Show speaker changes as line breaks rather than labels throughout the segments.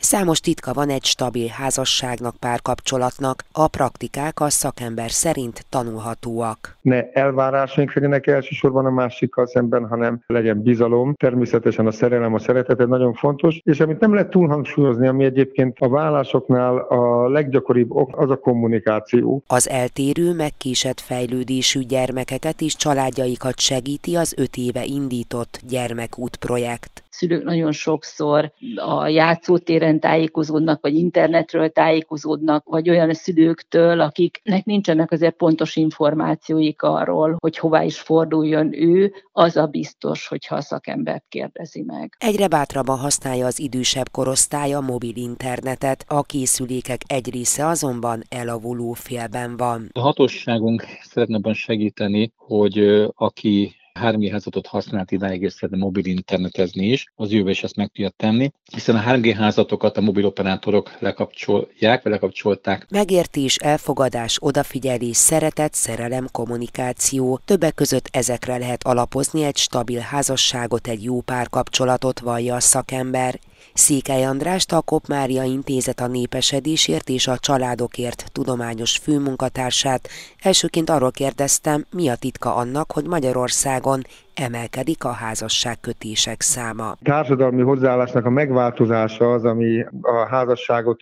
Számos titka van egy stabil házasságnak, párkapcsolatnak, a praktikák a szakember szerint tanulhatóak.
Ne elvárásaink legyenek elsősorban a másikkal szemben, hanem legyen bizalom. Természetesen a szerelem, a szeretet egy nagyon fontos, és amit nem lehet túlhangsúlyozni, ami egyébként a vállásoknál a leggyakoribb ok, az a kommunikáció.
Az eltérő, megkésett fejlődésű gyermekeket és családjaikat segíti az öt éve indított gyermekút projekt
szülők nagyon sokszor a játszótéren tájékozódnak, vagy internetről tájékozódnak, vagy olyan szülőktől, akiknek nincsenek azért pontos információik arról, hogy hová is forduljon ő, az a biztos, hogyha a szakembert kérdezi meg.
Egyre bátrabban használja az idősebb korosztály a mobil internetet, a készülékek egy része azonban elavuló félben van.
A hatóságunk szeretne segíteni, hogy aki 3G házatot használt idáig, és szeretne mobil internetezni is, az jövő is ezt meg tudja tenni, hiszen a 3G házatokat a mobil operátorok lekapcsolják, vagy lekapcsolták.
Megértés, elfogadás, odafigyelés, szeretet, szerelem, kommunikáció, többek között ezekre lehet alapozni egy stabil házasságot, egy jó párkapcsolatot, vallja a szakember, Székely Andrást a Kop Mária Intézet a népesedésért és a családokért tudományos főmunkatársát. Elsőként arról kérdeztem, mi a titka annak, hogy Magyarországon emelkedik a házasságkötések száma.
Társadalmi hozzáállásnak a megváltozása az, ami a házasságot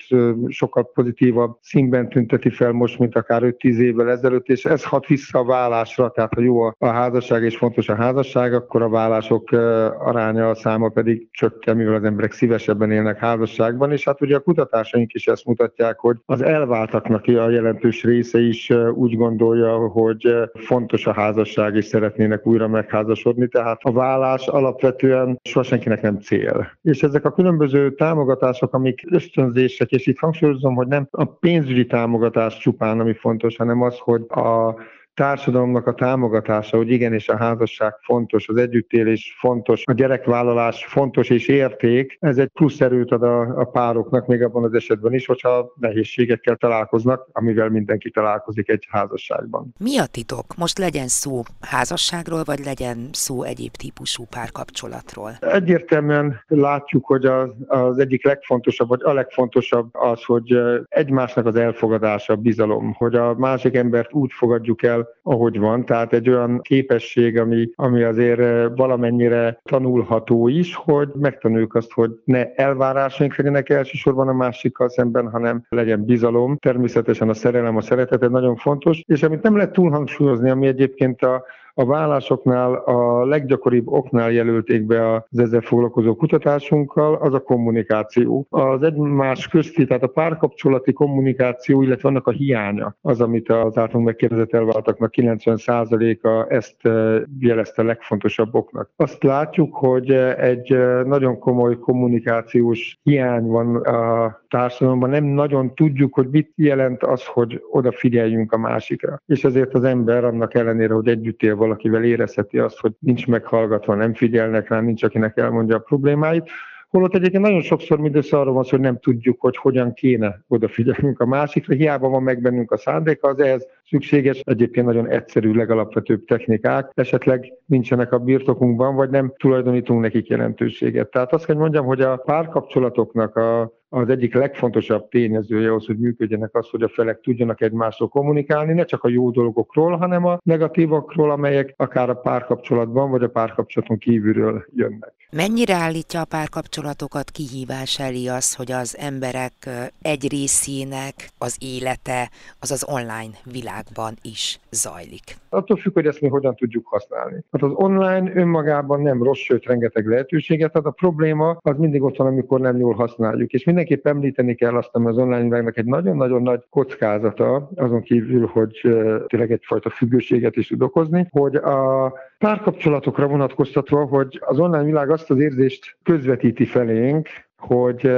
sokkal pozitívabb színben tünteti fel most, mint akár 5-10 évvel ezelőtt, és ez hat vissza a vállásra, tehát ha jó a házasság és fontos a házasság, akkor a vállások aránya, a száma pedig csökken, mivel az emberek szívesebben élnek házasságban, és hát ugye a kutatásaink is ezt mutatják, hogy az elváltaknak a jelentős része is úgy gondolja, hogy fontos a házasság, és szeretnének újra megházasodni házasodni, tehát a vállás alapvetően soha senkinek nem cél. És ezek a különböző támogatások, amik ösztönzések, és itt hangsúlyozom, hogy nem a pénzügyi támogatás csupán, ami fontos, hanem az, hogy a társadalomnak a támogatása, hogy igenis a házasság fontos, az együttélés fontos, a gyerekvállalás fontos és érték, ez egy plusz erőt ad a, a pároknak még abban az esetben is, hogyha nehézségekkel találkoznak, amivel mindenki találkozik egy házasságban.
Mi a titok? Most legyen szó házasságról, vagy legyen szó egyéb típusú párkapcsolatról?
Egyértelműen látjuk, hogy az, az egyik legfontosabb, vagy a legfontosabb az, hogy egymásnak az elfogadása, a bizalom, hogy a másik embert úgy fogadjuk el, ahogy van. Tehát egy olyan képesség, ami, ami azért eh, valamennyire tanulható is, hogy megtanuljuk azt, hogy ne elvárásaink legyenek elsősorban a másikkal szemben, hanem legyen bizalom. Természetesen a szerelem, a szeretet nagyon fontos, és amit nem lehet túlhangsúlyozni, ami egyébként a a vállásoknál a leggyakoribb oknál jelölték be az ezzel foglalkozó kutatásunkkal, az a kommunikáció. Az egymás közti, tehát a párkapcsolati kommunikáció, illetve annak a hiánya, az, amit az általunk megkérdezett elváltaknak 90%-a ezt eh, jelezte legfontosabb oknak. Azt látjuk, hogy egy eh, nagyon komoly kommunikációs hiány van a társadalomban, nem nagyon tudjuk, hogy mit jelent az, hogy odafigyeljünk a másikra. És ezért az ember annak ellenére, hogy együtt él valakivel érezheti azt, hogy nincs meghallgatva, nem figyelnek rá, nincs akinek elmondja a problémáit, Holott egyébként nagyon sokszor mindössze arról van hogy nem tudjuk, hogy hogyan kéne odafigyelnünk a másikra. Hiába van meg bennünk a szándéka, az ehhez szükséges, egyébként nagyon egyszerű, legalapvetőbb technikák, esetleg nincsenek a birtokunkban, vagy nem tulajdonítunk nekik jelentőséget. Tehát azt kell mondjam, hogy a párkapcsolatoknak a az egyik legfontosabb tényezője az, hogy működjenek az, hogy a felek tudjanak egymással kommunikálni, ne csak a jó dolgokról, hanem a negatívakról, amelyek akár a párkapcsolatban vagy a párkapcsolaton kívülről jönnek.
Mennyire állítja a párkapcsolatokat kihívás elé az, hogy az emberek egy részének az élete az az online világban is zajlik?
Attól függ, hogy ezt mi hogyan tudjuk használni. Hát az online önmagában nem rossz, sőt rengeteg lehetőséget ad. A probléma az mindig ott van, amikor nem jól használjuk. És mindenképp említeni kell azt, hogy az online világnak egy nagyon-nagyon nagy kockázata, azon kívül, hogy tényleg egyfajta függőséget is tud okozni, hogy a párkapcsolatokra vonatkoztatva, hogy az online világ azt az érzést közvetíti felénk, hogy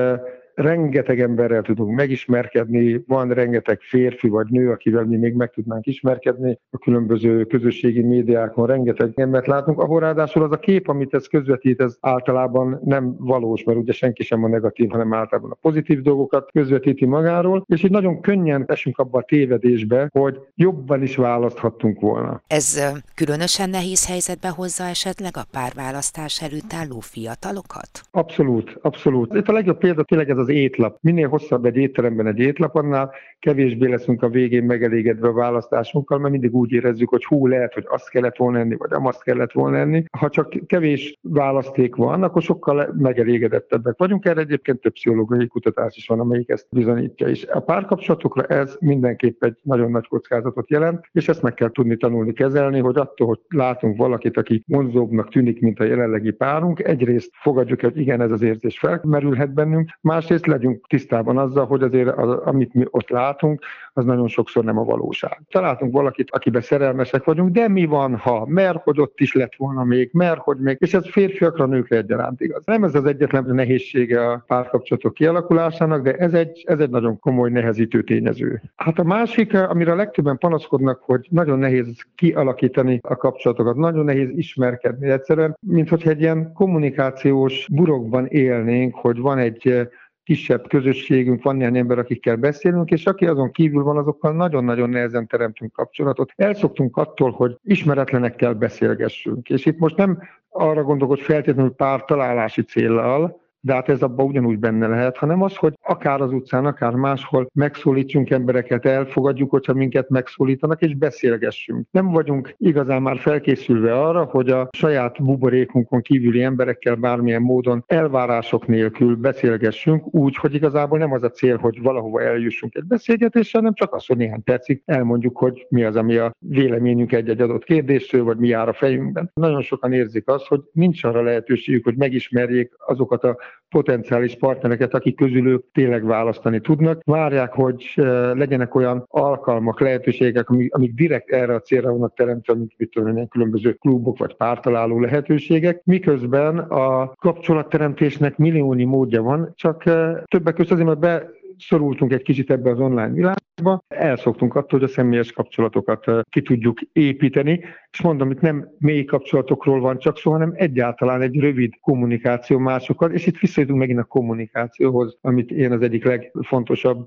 rengeteg emberrel tudunk megismerkedni, van rengeteg férfi vagy nő, akivel mi még meg tudnánk ismerkedni, a különböző közösségi médiákon rengeteg embert látunk, ahol ráadásul az a kép, amit ez közvetít, ez általában nem valós, mert ugye senki sem a negatív, hanem általában a pozitív dolgokat közvetíti magáról, és így nagyon könnyen esünk abba a tévedésbe, hogy jobban is választhattunk volna.
Ez különösen nehéz helyzetbe hozza esetleg a párválasztás előtt álló fiatalokat?
Abszolút, abszolút. Itt a legjobb példa tényleg ez az étlap. Minél hosszabb egy étteremben egy étlap, annál kevésbé leszünk a végén megelégedve a választásunkkal, mert mindig úgy érezzük, hogy hú, lehet, hogy azt kellett volna enni, vagy nem azt kellett volna enni. Ha csak kevés választék van, akkor sokkal megelégedettebbek vagyunk. Erre egyébként több pszichológiai kutatás is van, amelyik ezt bizonyítja is. A párkapcsolatokra ez mindenképp egy nagyon nagy kockázatot jelent, és ezt meg kell tudni tanulni kezelni, hogy attól, hogy látunk valakit, aki vonzóbbnak tűnik, mint a jelenlegi párunk, egyrészt fogadjuk, hogy igen, ez az érzés felmerülhet bennünk, másrészt legyünk tisztában azzal, hogy azért az, amit mi ott látunk, az nagyon sokszor nem a valóság. Találtunk valakit, akiben szerelmesek vagyunk, de mi van, ha, mert hogy ott is lett volna még, mert hogy még, és ez férfiakra, nőkre egyaránt igaz. Nem ez az egyetlen nehézsége a párkapcsolatok kialakulásának, de ez egy, ez egy nagyon komoly nehezítő tényező. Hát a másik, amire a legtöbben panaszkodnak, hogy nagyon nehéz kialakítani a kapcsolatokat, nagyon nehéz ismerkedni egyszerűen, mint hogy egy ilyen kommunikációs burokban élnénk, hogy van egy kisebb közösségünk, van ilyen ember, akikkel beszélünk, és aki azon kívül van, azokkal nagyon-nagyon nehezen teremtünk kapcsolatot. Elszoktunk attól, hogy ismeretlenekkel beszélgessünk. És itt most nem arra gondolok, hogy feltétlenül pár találási céllal, de hát ez abban ugyanúgy benne lehet, hanem az, hogy akár az utcán, akár máshol megszólítsunk embereket, elfogadjuk, hogyha minket megszólítanak, és beszélgessünk. Nem vagyunk igazán már felkészülve arra, hogy a saját buborékunkon kívüli emberekkel bármilyen módon elvárások nélkül beszélgessünk, úgy, hogy igazából nem az a cél, hogy valahova eljussunk egy beszélgetésre, hanem csak az, hogy néhány percig elmondjuk, hogy mi az, ami a véleményünk egy-egy adott kérdésről, vagy mi jár a fejünkben. Nagyon sokan érzik azt, hogy nincs arra lehetőségük, hogy megismerjék azokat a potenciális partnereket, akik közül ők tényleg választani tudnak. Várják, hogy legyenek olyan alkalmak, lehetőségek, amik, direkt erre a célra vannak teremtve, mint mit tudom, különböző klubok vagy pártaláló lehetőségek, miközben a kapcsolatteremtésnek milliónyi módja van, csak többek között azért, mert be szorultunk egy kicsit ebbe az online világba, elszoktunk attól, hogy a személyes kapcsolatokat ki tudjuk építeni, és mondom, itt nem mély kapcsolatokról van csak szó, hanem egyáltalán egy rövid kommunikáció másokkal, és itt visszajutunk megint a kommunikációhoz, amit én az egyik legfontosabb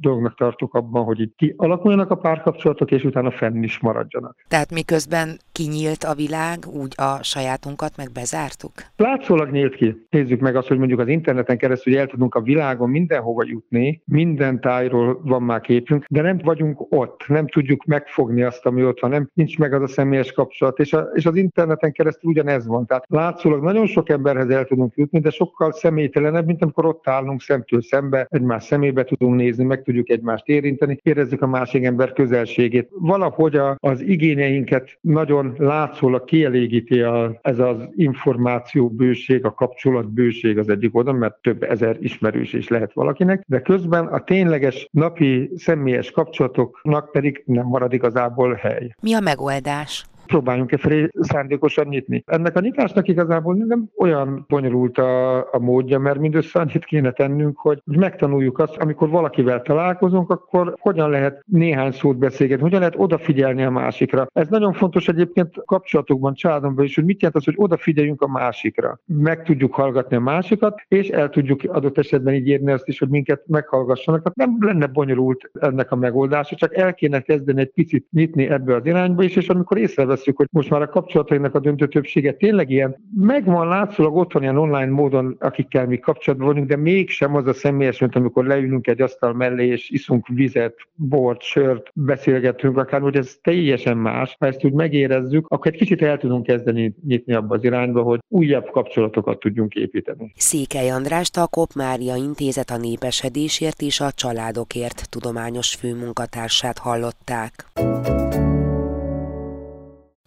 dolognak tartok abban, hogy itt kialakuljanak a párkapcsolatok, és utána fenn is maradjanak.
Tehát miközben kinyílt a világ, úgy a sajátunkat meg bezártuk?
Látszólag nyílt ki. Nézzük meg azt, hogy mondjuk az interneten keresztül el tudunk a világon mindenhova jutni, minden tájról van már képünk, de nem vagyunk ott, nem tudjuk megfogni azt, ami ott van, nem, nincs meg az a személyes kapcsolat, és, a, és az interneten keresztül ugyanez van. Tehát látszólag nagyon sok emberhez el tudunk jutni, de sokkal személytelenebb, mint amikor ott állunk szemtől szembe, egymás szemébe tudunk nézni, meg tudjuk egymást érinteni, érezzük a másik ember közelségét. Valahogy a, az igényeinket nagyon látszólag kielégíti a, ez az információ bőség, a kapcsolat bőség az egyik oda, mert több ezer ismerős is lehet valakinek, de közben a tényleges napi személyes kapcsolatoknak pedig nem marad igazából hely.
Mi a megoldás?
Próbáljunk-e felé szándékosan nyitni. Ennek a nyitásnak igazából nem olyan bonyolult a, a módja, mert mindössze annyit kéne tennünk, hogy megtanuljuk azt, amikor valakivel találkozunk, akkor hogyan lehet néhány szót beszélgetni, hogyan lehet odafigyelni a másikra. Ez nagyon fontos egyébként kapcsolatokban, családomban is, hogy mit jelent az, hogy odafigyeljünk a másikra. Meg tudjuk hallgatni a másikat, és el tudjuk adott esetben így érni azt is, hogy minket meghallgassanak. Tehát nem lenne bonyolult ennek a megoldása, csak el kéne kezdeni egy picit nyitni ebbe az irányba is, és amikor észrevesz veszük, hogy most már a kapcsolatainak a döntő többsége tényleg ilyen, megvan látszólag otthon ilyen online módon, akikkel mi kapcsolatban vagyunk, de mégsem az a személyes, mint amikor leülünk egy asztal mellé, és iszunk vizet, bort, sört, beszélgetünk, akár, hogy ez teljesen más. Ha ezt úgy megérezzük, akkor egy kicsit el tudunk kezdeni nyitni abba az irányba, hogy újabb kapcsolatokat tudjunk építeni.
Székely András, a Kop Mária Intézet a népesedésért és a családokért tudományos főmunkatársát hallották.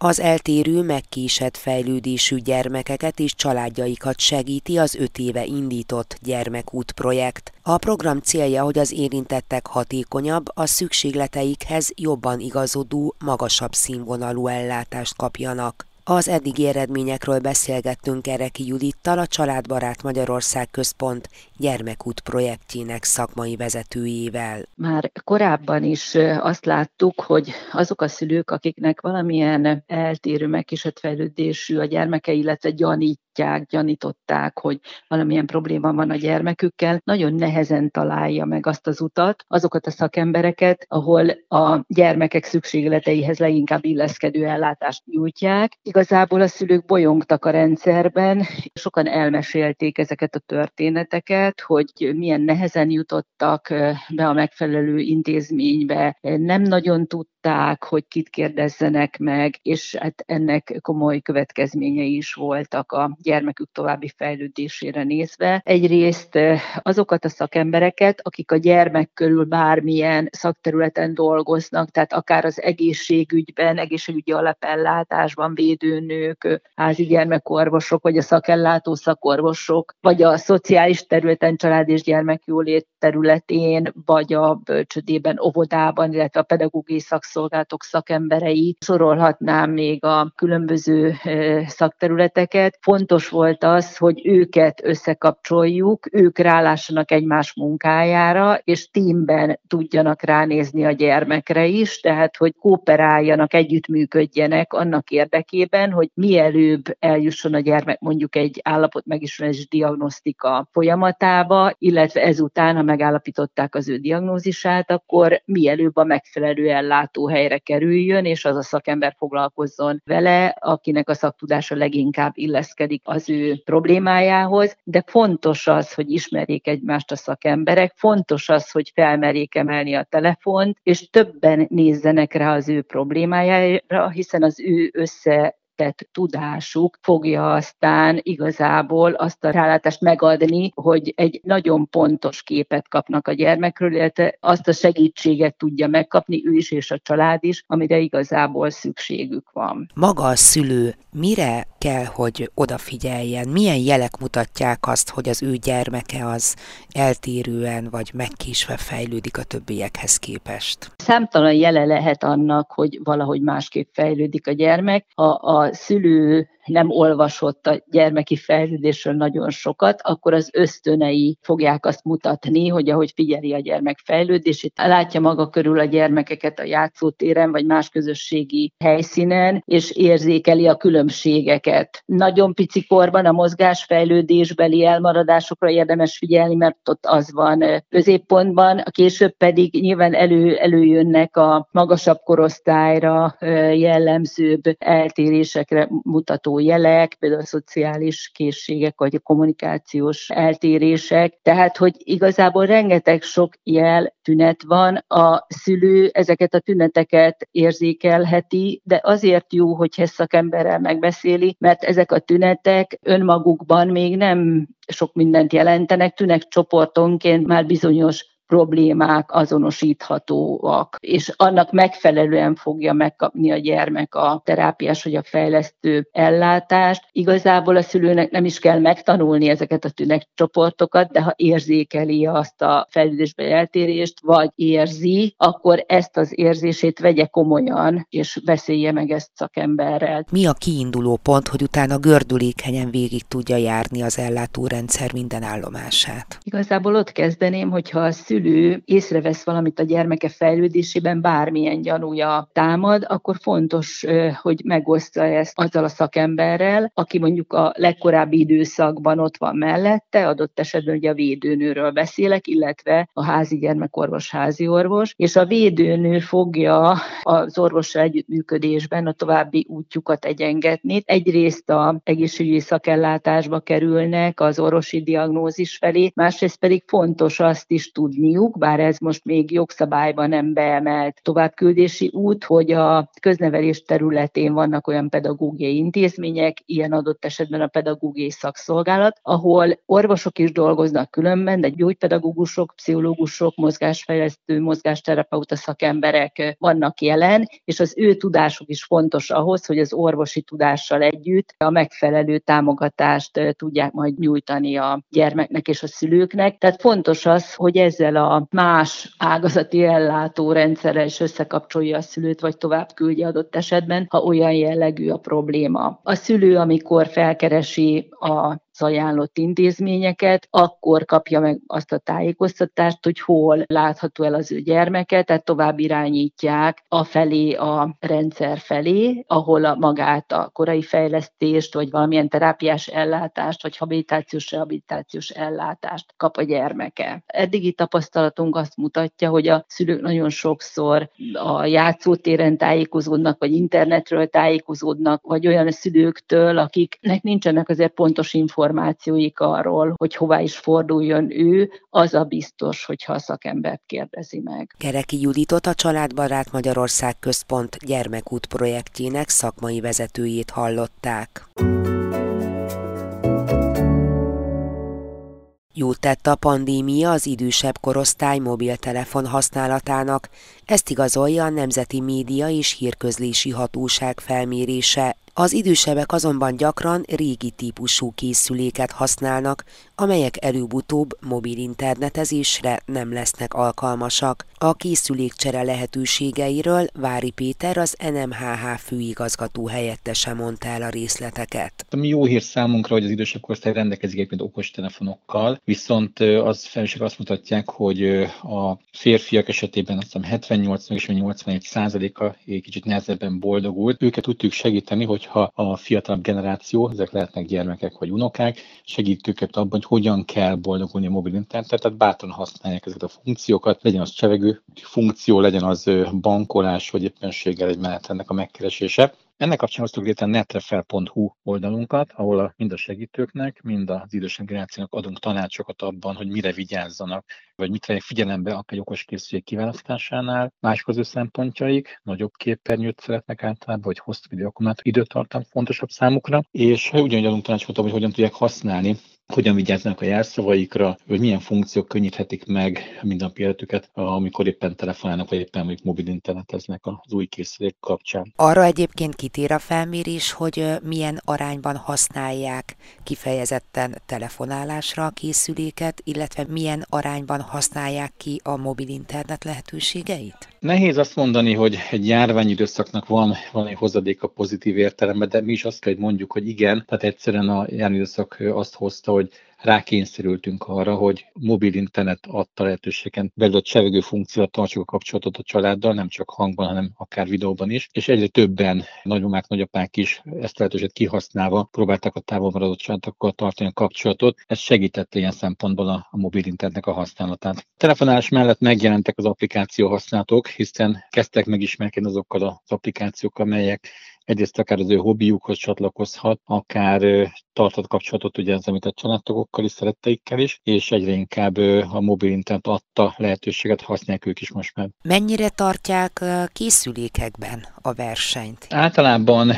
Az eltérő, megkésett fejlődésű gyermekeket és családjaikat segíti az öt éve indított Gyermekút projekt. A program célja, hogy az érintettek hatékonyabb, a szükségleteikhez jobban igazodó, magasabb színvonalú ellátást kapjanak. Az eddigi eredményekről beszélgettünk Ereki Judittal, a Családbarát Magyarország Központ gyermekút projektjének szakmai vezetőjével.
Már korábban is azt láttuk, hogy azok a szülők, akiknek valamilyen eltérő megkísért fejlődésű a gyermeke, illetve gyanítják, gyanították, hogy valamilyen probléma van a gyermekükkel, nagyon nehezen találja meg azt az utat, azokat a szakembereket, ahol a gyermekek szükségleteihez leginkább illeszkedő ellátást nyújtják. Igazából a szülők bolyongtak a rendszerben, sokan elmesélték ezeket a történeteket, hogy milyen nehezen jutottak be a megfelelő intézménybe, nem nagyon tudták, hogy kit kérdezzenek meg, és hát ennek komoly következményei is voltak a gyermekük további fejlődésére nézve. Egyrészt azokat a szakembereket, akik a gyermek körül bármilyen szakterületen dolgoznak, tehát akár az egészségügyben, egészségügyi alapellátásban védőnők, házi gyermekorvosok, vagy a szakellátó szakorvosok, vagy a szociális területen, család és gyermekjólét területén, vagy a bölcsödében, óvodában, illetve a pedagógiai szakszolgálatok szakemberei. Sorolhatnám még a különböző szakterületeket. Fontos volt az, hogy őket összekapcsoljuk, ők rálássanak egymás munkájára, és teamben tudjanak ránézni a gyermekre is, tehát hogy kooperáljanak, együttműködjenek annak érdekében, hogy mielőbb eljusson a gyermek mondjuk egy állapot megismerés diagnosztika folyamatába, illetve ezután, ha megállapították az ő diagnózisát, akkor mielőbb a megfelelő ellátóhelyre kerüljön, és az a szakember foglalkozzon vele, akinek a szaktudása leginkább illeszkedik az ő problémájához, de fontos az, hogy ismerjék egymást a szakemberek, fontos az, hogy felmerjék emelni a telefont, és többen nézzenek rá az ő problémájára, hiszen az ő össze tudásuk fogja aztán igazából azt a rálátást megadni, hogy egy nagyon pontos képet kapnak a gyermekről, illetve azt a segítséget tudja megkapni ő is és a család is, amire igazából szükségük van.
Maga a szülő mire kell, hogy odafigyeljen? Milyen jelek mutatják azt, hogy az ő gyermeke az eltérően vagy megkísve fejlődik a többiekhez képest?
Számtalan jele lehet annak, hogy valahogy másképp fejlődik a gyermek. Ha a szülő nem olvasott a gyermeki fejlődésről nagyon sokat, akkor az ösztönei fogják azt mutatni, hogy ahogy figyeli a gyermek fejlődését, látja maga körül a gyermekeket a játszótéren vagy más közösségi helyszínen, és érzékeli a különbségeket. Nagyon pici korban a mozgásfejlődésbeli elmaradásokra érdemes figyelni, mert ott az van középpontban, később pedig nyilván elő, előjönnek a magasabb korosztályra jellemzőbb eltérésekre mutató mutató jelek, például a szociális készségek, vagy a kommunikációs eltérések. Tehát, hogy igazából rengeteg sok jel, tünet van, a szülő ezeket a tüneteket érzékelheti, de azért jó, hogy ezt szakemberrel megbeszéli, mert ezek a tünetek önmagukban még nem sok mindent jelentenek, tünek csoportonként már bizonyos problémák azonosíthatóak, és annak megfelelően fogja megkapni a gyermek a terápiás vagy a fejlesztő ellátást. Igazából a szülőnek nem is kell megtanulni ezeket a tünetcsoportokat, de ha érzékeli azt a fejlődésbe eltérést, vagy érzi, akkor ezt az érzését vegye komolyan, és beszélje meg ezt szakemberrel.
Mi a kiinduló pont, hogy utána gördülékenyen végig tudja járni az ellátórendszer minden állomását?
Igazából ott kezdeném, hogyha a szülő szülő észrevesz valamit a gyermeke fejlődésében, bármilyen gyanúja támad, akkor fontos, hogy megosztja ezt azzal a szakemberrel, aki mondjuk a legkorábbi időszakban ott van mellette, adott esetben ugye a védőnőről beszélek, illetve a házi gyermekorvos, házi orvos, és a védőnő fogja az orvossal együttműködésben a további útjukat egyengetni. Egyrészt a egészségügyi szakellátásba kerülnek az orvosi diagnózis felé, másrészt pedig fontos azt is tudni, tudniuk, bár ez most még jogszabályban nem beemelt továbbküldési út, hogy a köznevelés területén vannak olyan pedagógiai intézmények, ilyen adott esetben a pedagógiai szakszolgálat, ahol orvosok is dolgoznak különben, de gyógypedagógusok, pszichológusok, mozgásfejlesztő, mozgásterapeuta szakemberek vannak jelen, és az ő tudásuk is fontos ahhoz, hogy az orvosi tudással együtt a megfelelő támogatást tudják majd nyújtani a gyermeknek és a szülőknek. Tehát fontos az, hogy ezzel ezzel a más ágazati ellátó rendszerrel is összekapcsolja a szülőt, vagy tovább küldje adott esetben, ha olyan jellegű a probléma. A szülő, amikor felkeresi a ajánlott intézményeket, akkor kapja meg azt a tájékoztatást, hogy hol látható el az ő gyermeke, tehát tovább irányítják a felé, a rendszer felé, ahol a magát a korai fejlesztést, vagy valamilyen terápiás ellátást, vagy habilitációs rehabilitációs ellátást kap a gyermeke. Eddigi tapasztalatunk azt mutatja, hogy a szülők nagyon sokszor a játszótéren tájékozódnak, vagy internetről tájékozódnak, vagy olyan szülőktől, akiknek nincsenek azért pontos információk, információik arról, hogy hová is forduljon ő, az a biztos, hogyha a szakembert kérdezi meg.
Kereki Juditot a Családbarát Magyarország Központ gyermekút projektjének szakmai vezetőjét hallották. Jót tett a pandémia az idősebb korosztály mobiltelefon használatának, ezt igazolja a Nemzeti Média és Hírközlési Hatóság felmérése. Az idősebbek azonban gyakran régi típusú készüléket használnak, amelyek előbb-utóbb mobil internetezésre nem lesznek alkalmasak. A készülékcsere lehetőségeiről Vári Péter, az NMHH főigazgató helyettese mondta el a részleteket.
Ami jó hír számunkra, hogy az idősebb korosztály rendelkezik egyébként okostelefonokkal, viszont az felmérések azt mutatják, hogy a férfiak esetében azt hiszem 78% és 81 százaléka kicsit nehezebben boldogult. Őket tudjuk segíteni, hogyha a fiatalabb generáció, ezek lehetnek gyermekek vagy unokák, segít őket abban, hogy hogyan kell boldogulni a mobil internetet, tehát bátran használják ezeket a funkciókat, legyen az csevegő funkció, legyen az bankolás, vagy éppenséggel egy menet ennek a megkeresése. Ennek kapcsán hoztuk létre a netrefel.hu oldalunkat, ahol a, mind a segítőknek, mind az idősebb generációnak adunk tanácsokat abban, hogy mire vigyázzanak, vagy mit vegyek figyelembe akár okos készülék kiválasztásánál. Más közül szempontjaik, nagyobb képernyőt szeretnek általában, vagy hosszú idő akkumulátor időtartam fontosabb számukra, és ugyanúgy adunk tanácsot hogy hogyan tudják használni hogyan vigyáznak a jelszavaikra, hogy milyen funkciók könnyíthetik meg minden életüket, amikor éppen telefonálnak, vagy éppen mondjuk mobil interneteznek az új készülék kapcsán.
Arra egyébként kitér a felmérés, hogy milyen arányban használják kifejezetten telefonálásra a készüléket, illetve milyen arányban használják ki a mobil internet lehetőségeit?
Nehéz azt mondani, hogy egy járványidőszaknak van valami hozadék a pozitív értelemben, de mi is azt kell, hogy mondjuk, hogy igen, tehát egyszerűen a járványidőszak azt hozta, hogy rákényszerültünk arra, hogy mobil internet adta lehetőségen belül a csevegő funkciót tartsuk a kapcsolatot a családdal, nem csak hangban, hanem akár videóban is, és egyre többen nagyomák, nagyapák is ezt a lehetőséget kihasználva próbálták a távol maradott családokkal tartani a kapcsolatot. Ez segítette ilyen szempontból a, a mobil internetnek a használatát. Telefonálás mellett megjelentek az applikáció használatok, hiszen kezdtek megismerkedni azokkal az applikációkkal, amelyek egyrészt akár az ő hobbiukhoz csatlakozhat, akár tartott kapcsolatot ugye az említett családtagokkal is, szeretteikkel is, és egyre inkább a mobil internet adta lehetőséget használják ők is most már.
Mennyire tartják készülékekben a versenyt?
Általában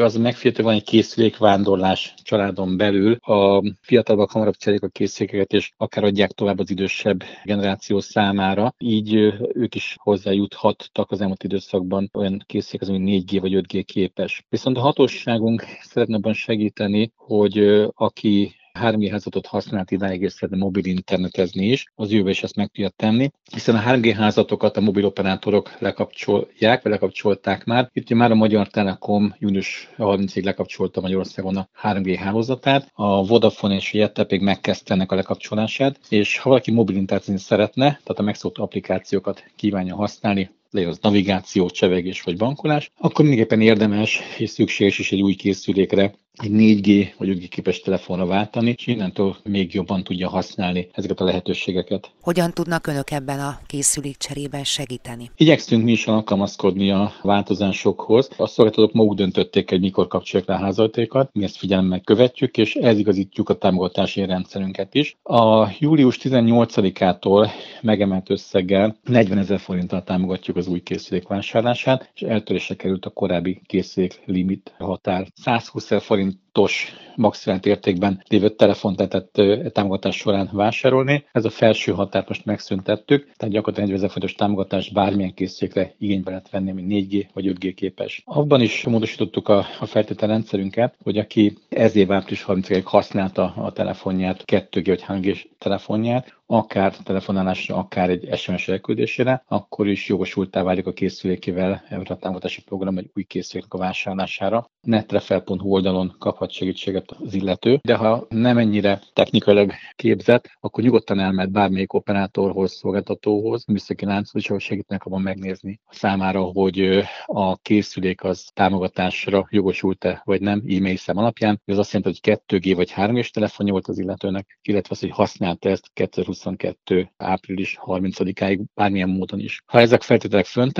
az a megfigyelhető, van egy készülékvándorlás családon belül. A fiatalabbak hamarabb cserélik a készülékeket, és akár adják tovább az idősebb generáció számára. Így ők is hozzájuthattak az elmúlt időszakban olyan készülékhez, ami 4G vagy 5G képes. Viszont a hatóságunk szeretne abban segíteni, hogy aki 3G házatot használt idáig, és szeretne mobil internetezni is, az jövőben is ezt meg tudja tenni, hiszen a 3G házatokat a mobiloperátorok lekapcsolják, vagy lekapcsolták már. Itt már a Magyar Telekom június 30-ig lekapcsolta Magyarországon a 3G hálózatát, a Vodafone és a Jette pedig megkezdte ennek a lekapcsolását, és ha valaki mobil internetezni szeretne, tehát a megszokott applikációkat kívánja használni, legyen az navigáció, csevegés vagy bankolás, akkor mindenképpen érdemes és szükséges is egy új készülékre egy 4G vagy 5G képes telefonra váltani, és innentől még jobban tudja használni ezeket a lehetőségeket.
Hogyan tudnak önök ebben a készülék cserében segíteni?
Igyekszünk mi is alkalmazkodni a változásokhoz. A szolgáltatók maguk döntötték, hogy mikor kapcsolják le a házaltékat, mi ezt figyelemmel követjük, és eligazítjuk a támogatási rendszerünket is. A július 18-ától megemelt összeggel 40 ezer forinttal támogatjuk az új készülék vásárlását, és eltörésre került a korábbi készülék limit határ. 120 forint os maximált értékben lévő telefont lehetett támogatás során vásárolni. Ez a felső határt most megszüntettük, tehát gyakorlatilag 40 fontos támogatást bármilyen készülékre igénybe lehet venni, mint 4G vagy 5G képes. Abban is módosítottuk a, a feltételrendszerünket, hogy aki ez év április 30 használta a telefonját, 2G vagy 3G telefonját, akár telefonálásra, akár egy SMS elküldésére, akkor is jogosultá válik a készülékével ebben a támogatási program egy új készülék a vásárlására. netrefel.hu oldalon kaphat segítséget az illető, de ha nem ennyire technikailag képzett, akkor nyugodtan elmehet bármelyik operátorhoz, szolgáltatóhoz, műszaki lánchoz, és ahol segítnek abban megnézni a számára, hogy a készülék az támogatásra jogosult-e vagy nem e-mail szem alapján. Ez azt jelenti, hogy 2G vagy 3G telefonja volt az illetőnek, illetve az, hogy használta ezt 2020 2022. április 30-áig bármilyen módon is. Ha ezek feltételek fönt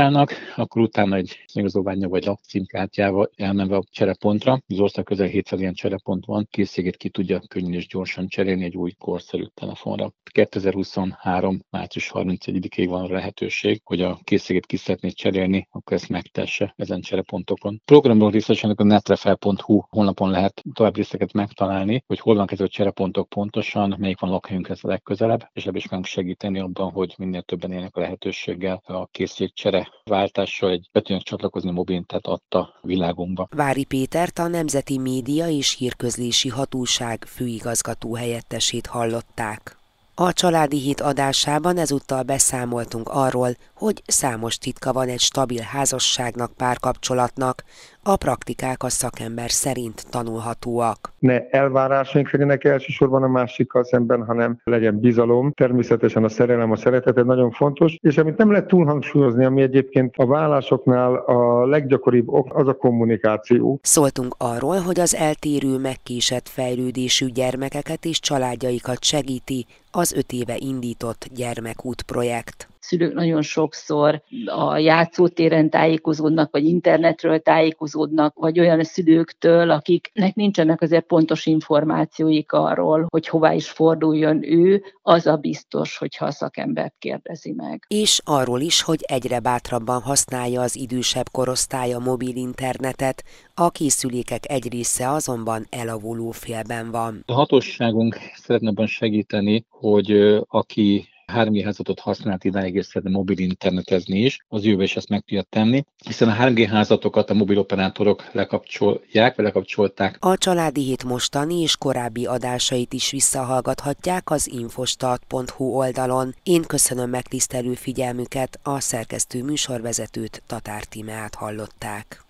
akkor utána egy igazolványa vagy lakcímkártyával elmenve a cserepontra, az ország közel 700 ilyen cserepont van, készségét ki tudja könnyen és gyorsan cserélni egy új korszerű telefonra. 2023. március 31-ig van lehetőség, hogy a készségét ki szeretné cserélni, akkor ezt megtesse ezen cserepontokon. Programról részletesen a netrefel.hu honlapon lehet további részeket megtalálni, hogy hol van ezek a cserepontok pontosan, melyik van lakhelyünkhez a legközelebb, és ebből is meg segíteni abban, hogy minél többen élnek a lehetőséggel a készségcsere váltással egy be csatlakozni mobilintát adta világunkba.
Vári Pétert a Nemzeti Média és Hírközlési Hatóság főigazgató helyettesét hallották. A családi hét adásában ezúttal beszámoltunk arról, hogy számos titka van egy stabil házasságnak, párkapcsolatnak, a praktikák a szakember szerint tanulhatóak.
Ne elvárásaink legyenek elsősorban a másikkal szemben, hanem legyen bizalom. Természetesen a szerelem, a szeretet nagyon fontos, és amit nem lehet túlhangsúlyozni, ami egyébként a vállásoknál a leggyakoribb ok, az a kommunikáció.
Szóltunk arról, hogy az eltérő, megkésett fejlődésű gyermekeket és családjaikat segíti az öt éve indított gyermekút projekt
szülők nagyon sokszor a játszótéren tájékozódnak, vagy internetről tájékozódnak, vagy olyan szülőktől, akiknek nincsenek azért pontos információik arról, hogy hová is forduljon ő, az a biztos, hogyha a szakembert kérdezi meg.
És arról is, hogy egyre bátrabban használja az idősebb korosztály a mobil internetet, a készülékek egy része azonban elavuló félben van.
A hatóságunk szeretne abban segíteni, hogy aki 3G hálózatot használt idáig és szeretne mobil internetezni is, az jövő is ezt meg tudja tenni, hiszen a 3G házatokat a mobiloperátorok lekapcsolják, vagy lekapcsolták.
A Családi Hét mostani és korábbi adásait is visszahallgathatják az infostat.hu oldalon. Én köszönöm megtisztelő figyelmüket, a szerkesztő műsorvezetőt Tatár Tímeát hallották.